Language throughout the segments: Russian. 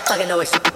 motherfucking noise.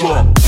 slump.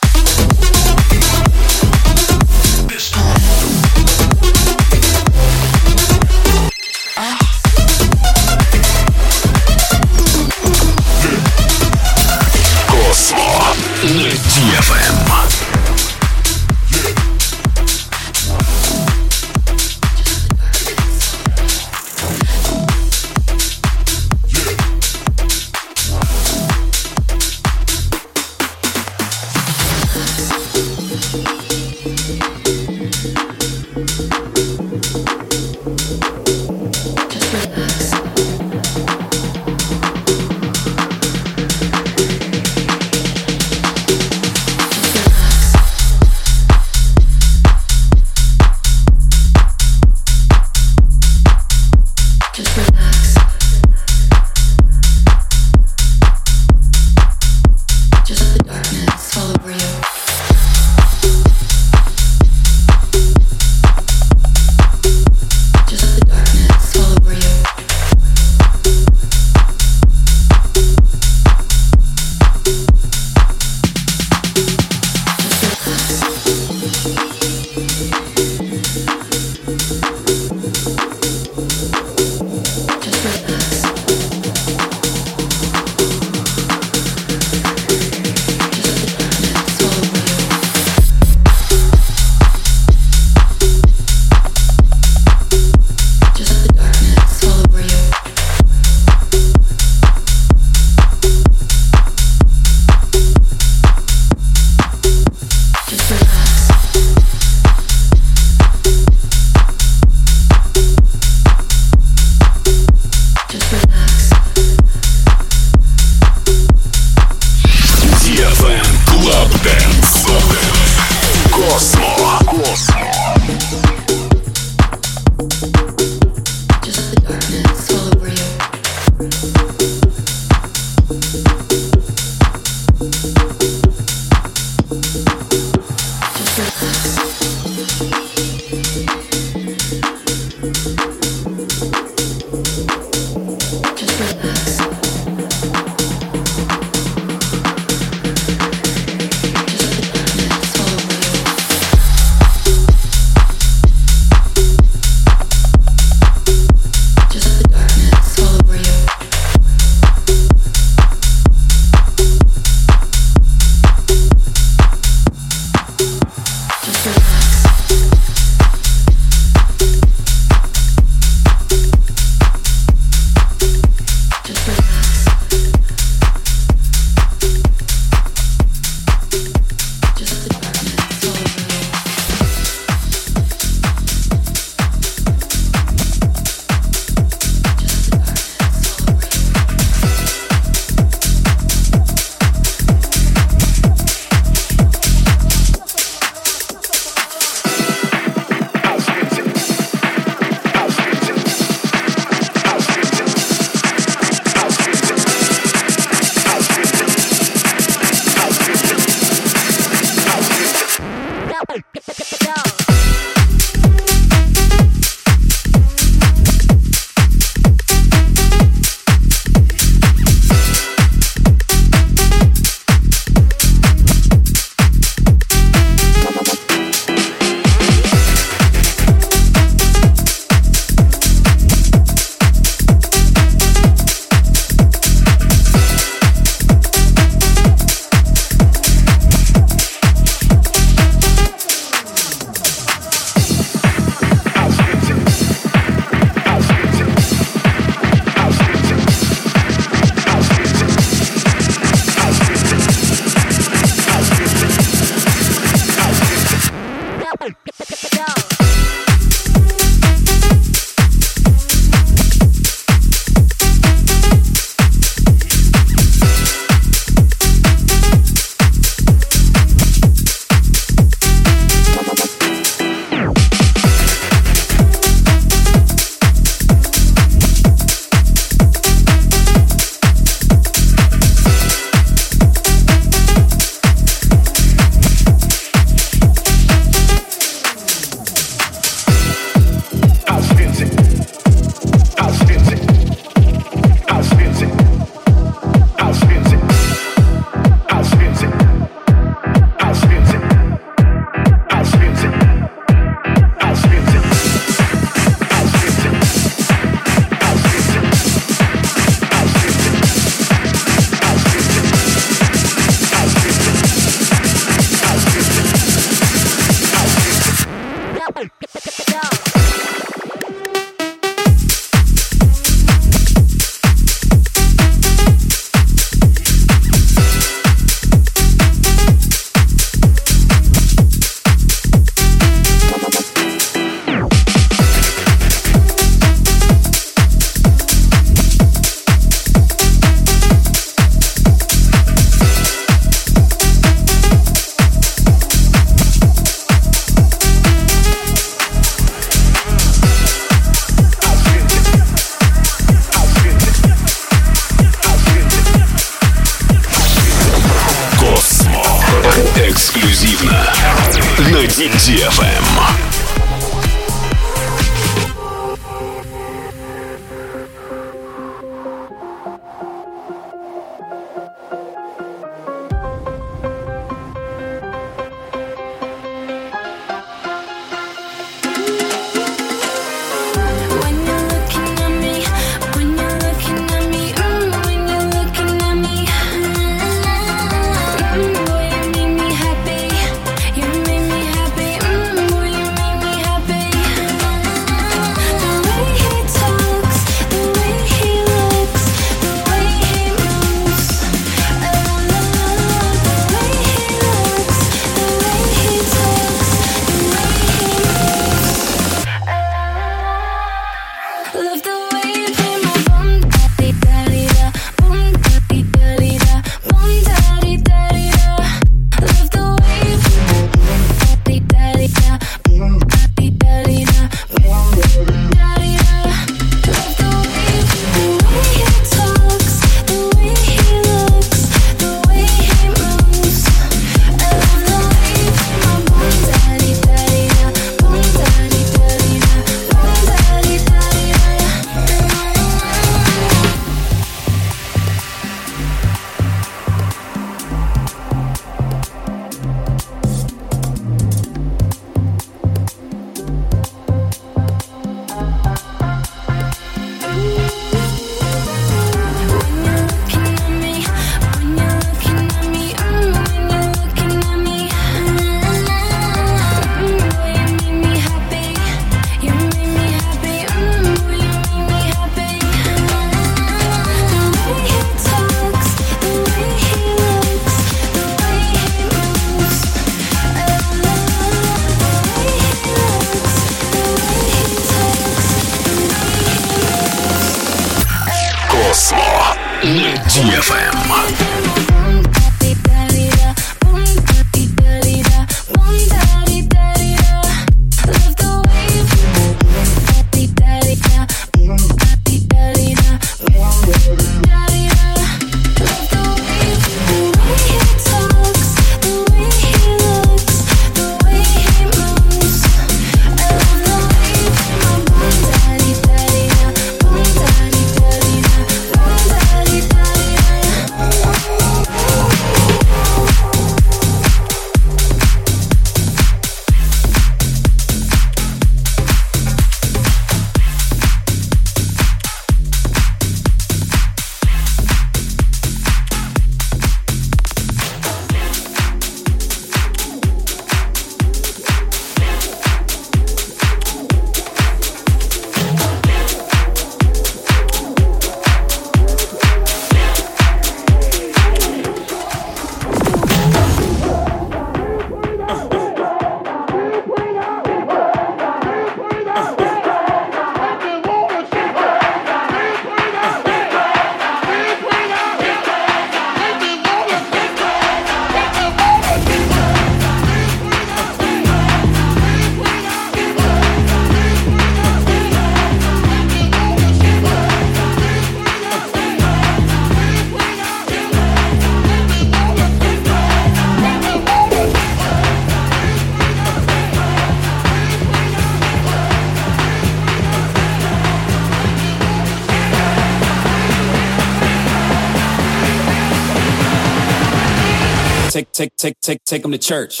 Take take them to church.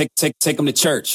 Take take take them to church.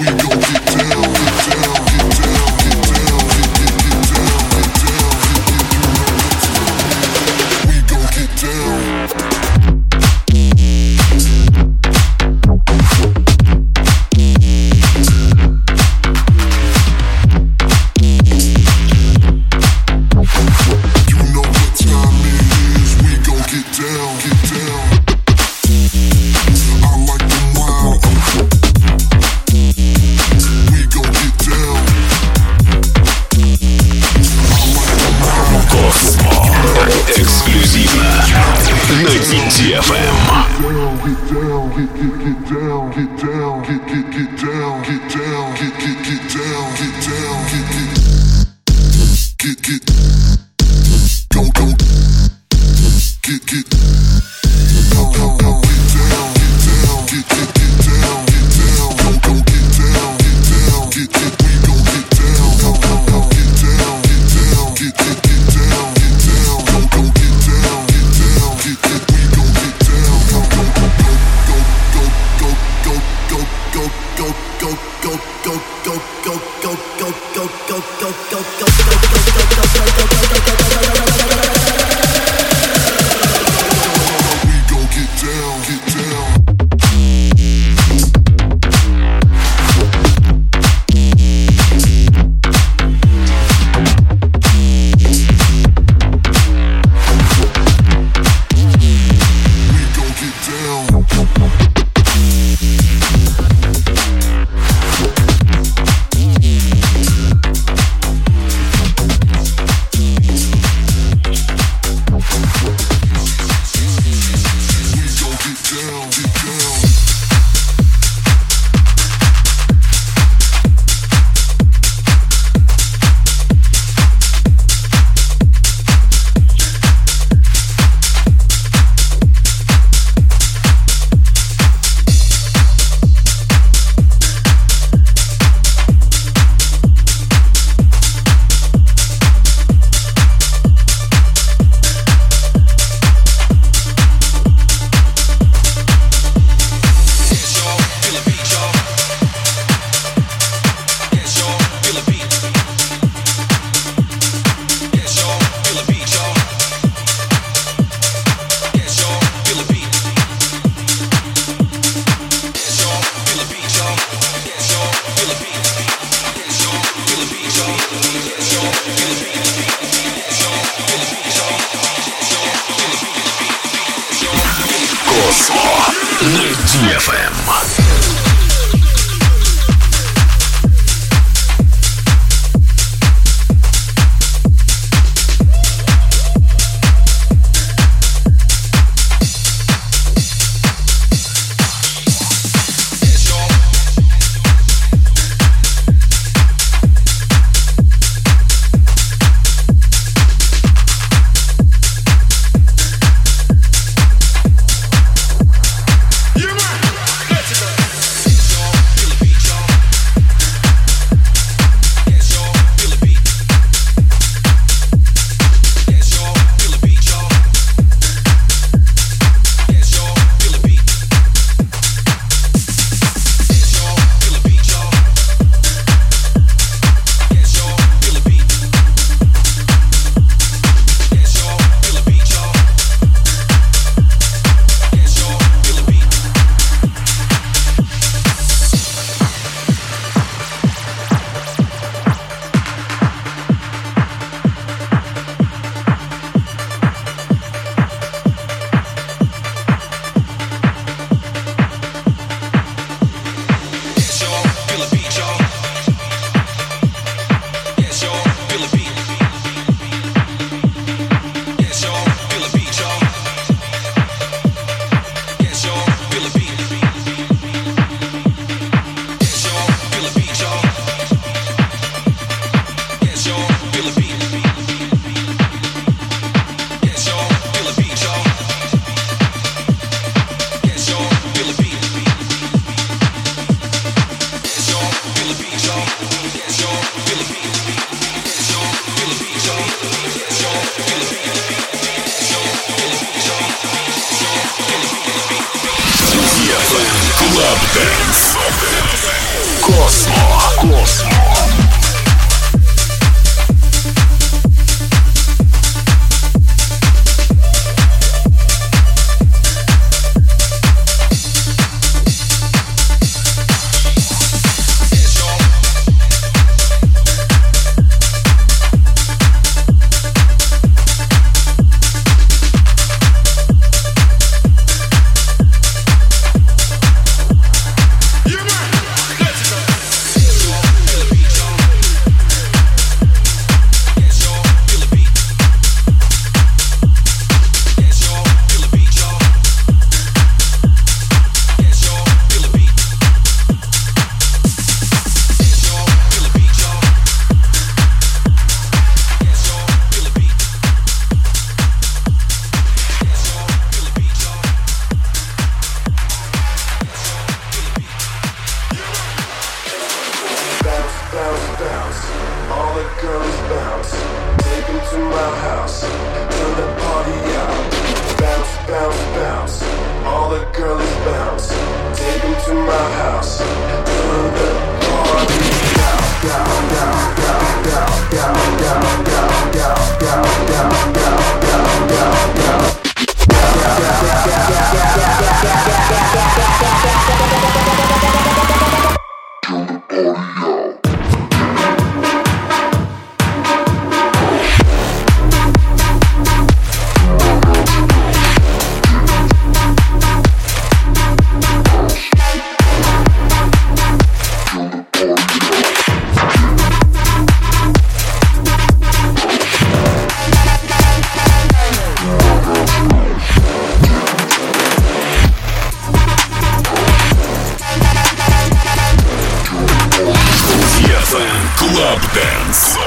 Клаб Дэнс.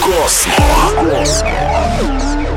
Космо. Космо.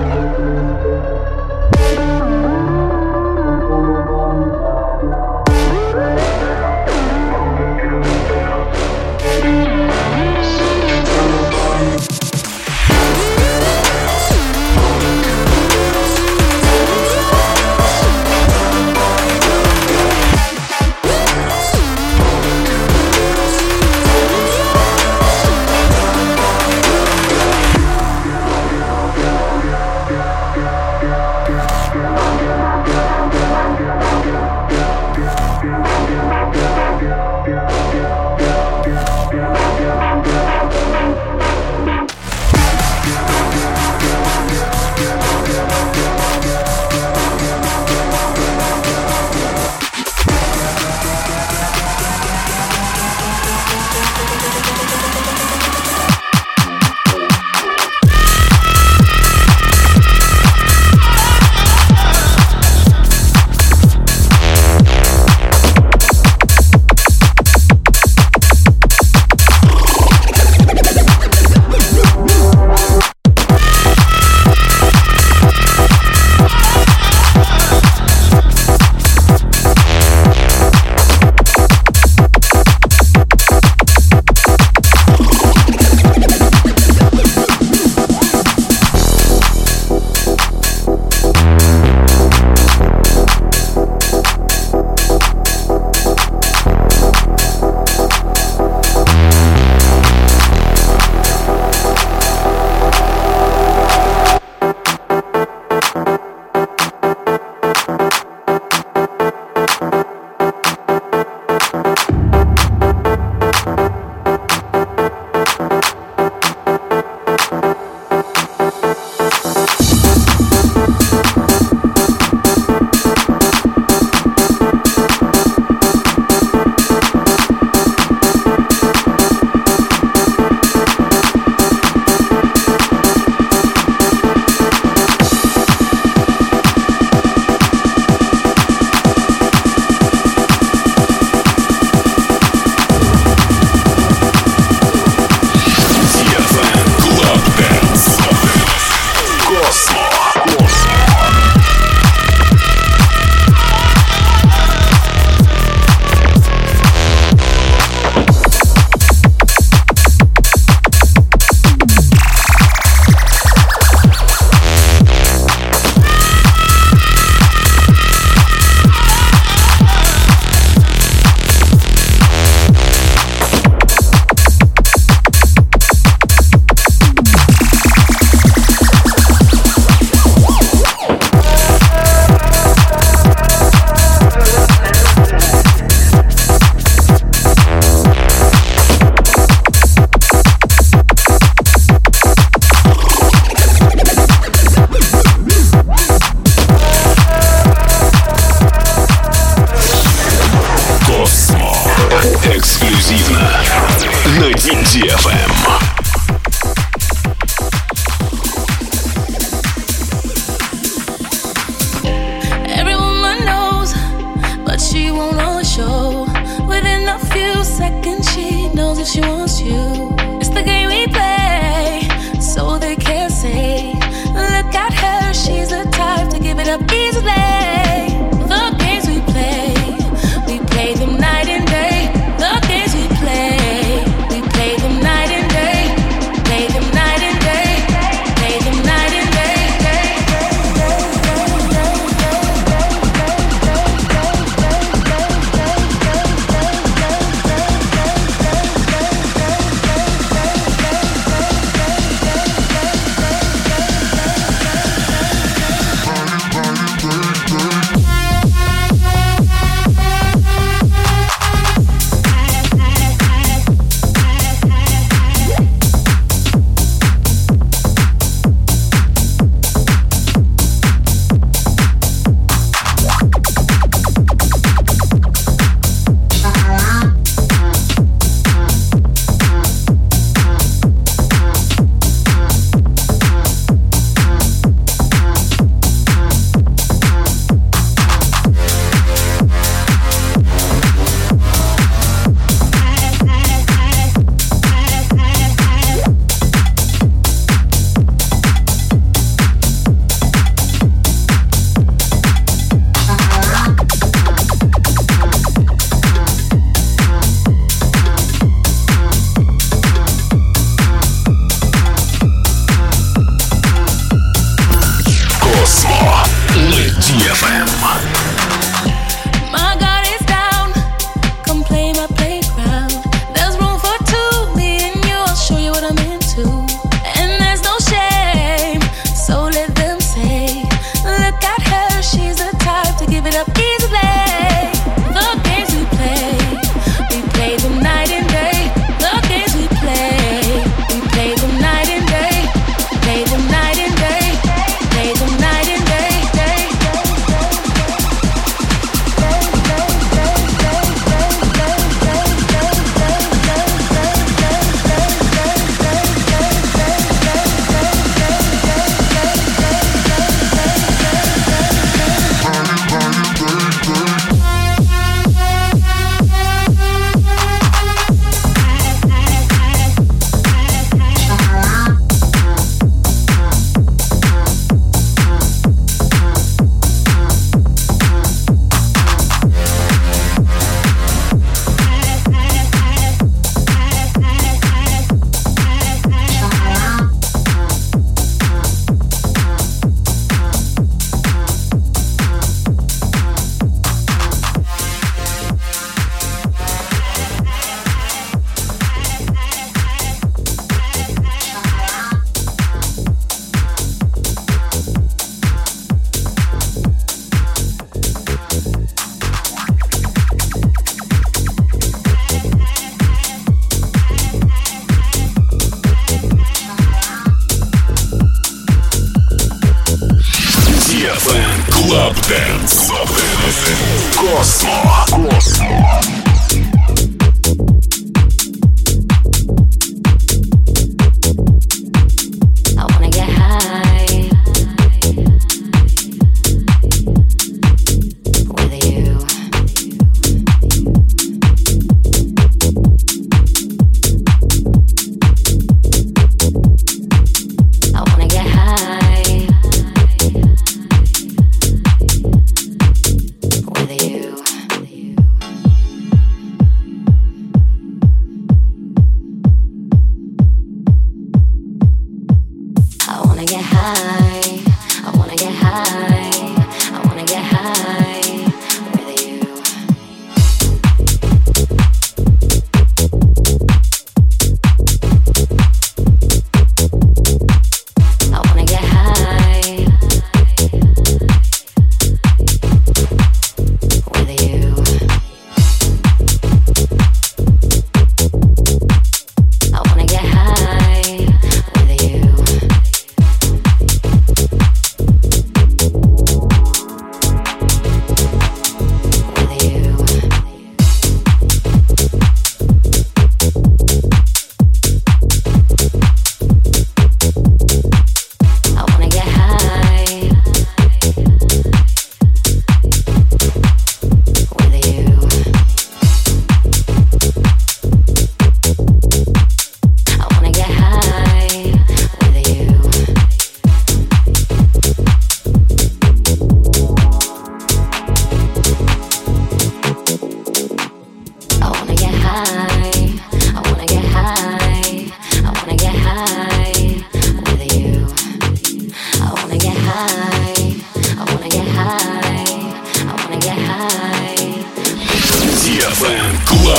If she wants you.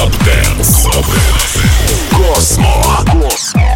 DFM Club Dance. Космо.